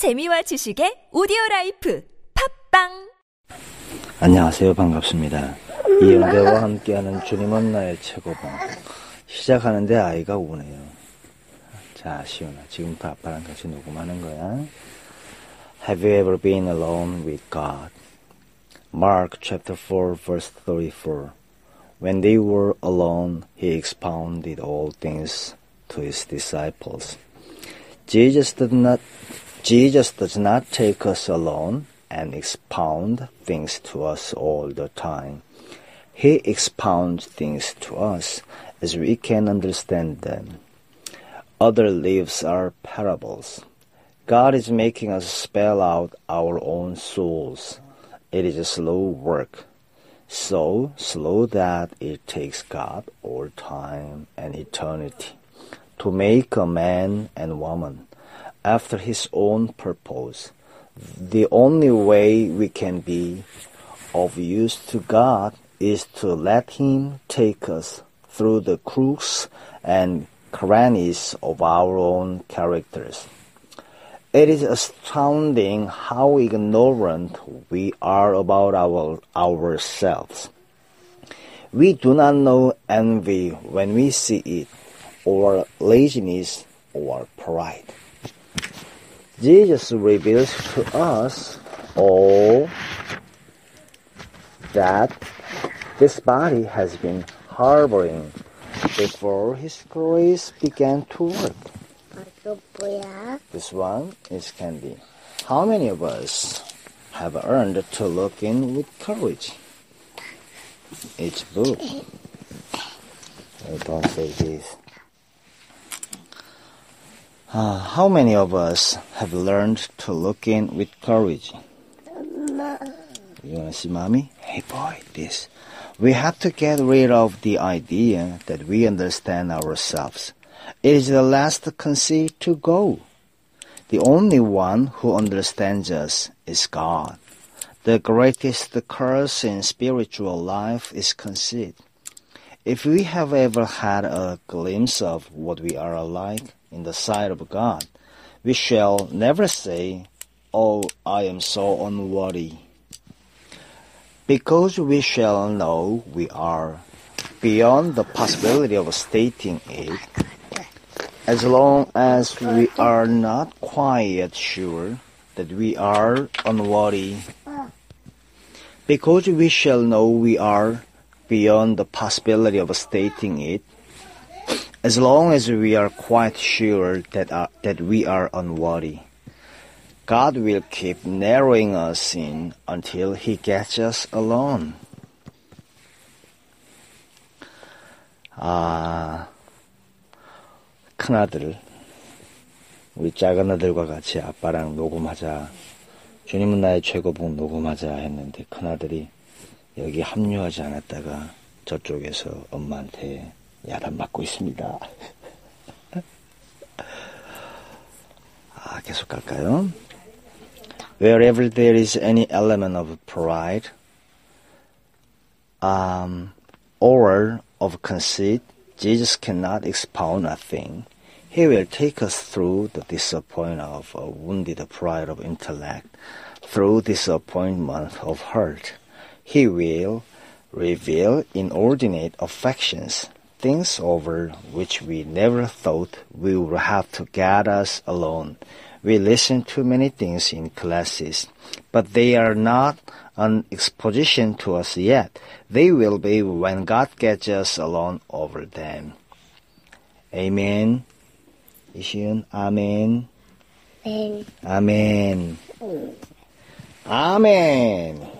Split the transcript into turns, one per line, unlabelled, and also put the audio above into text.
재미와 지식의 오디오 라이프 팝빵
안녕하세요. 반갑습니다. 이영대와 함께하는 주님은 나의 최고봉. 시작하는데 아이가 우네요. 자, 시온아. 지금부터 아빠랑 같이 녹음하는 거야. Have you ever been alone with God? Mark chapter 4 verse 34. When they were alone, he expounded all things to his disciples. Jesus did not Jesus does not take us alone and expound things to us all the time. He expounds things to us as we can understand them. Other leaves are parables. God is making us spell out our own souls. It is a slow work. So slow that it takes God all time and eternity to make a man and woman after his own purpose. The only way we can be of use to God is to let him take us through the crooks and crannies of our own characters. It is astounding how ignorant we are about our, ourselves. We do not know envy when we see it, or laziness, or pride. Jesus reveals to us all that this body has been harboring before his grace began to work. This one is Candy. How many of us have earned to look in with courage? It's book. I don't say this. Uh, how many of us have learned to look in with courage? You wanna see mommy? Hey boy, this. We have to get rid of the idea that we understand ourselves. It is the last conceit to go. The only one who understands us is God. The greatest curse in spiritual life is conceit. If we have ever had a glimpse of what we are like in the sight of God, we shall never say, Oh, I am so unworthy. Because we shall know we are beyond the possibility of stating it, as long as we are not quite sure that we are unworthy. Because we shall know we are beyond the possibility of stating it, as long as we are quite sure that, uh, that we are unworthy. God will keep narrowing us in until He gets us alone. 아, 큰아들, 우리 작은 아들과 같이 아빠랑 녹음하자. 주님은 나의 최고봉 녹음하자 했는데 큰아들이 여기 합류하지 않았다가 저쪽에서 엄마한테 야단 맞고 있습니다. 아, 계속 갈까요? Wherever there is any element of pride, um, or of conceit, Jesus cannot expound a thing. He will take us through the disappointment of a wounded pride of intellect, through disappointment of heart. He will reveal inordinate affections, things over which we never thought we would have to get us alone. We listen to many things in classes, but they are not an exposition to us yet. They will be when God gets us alone over them. Amen. 이시은 아멘.
네.
아멘. 아멘.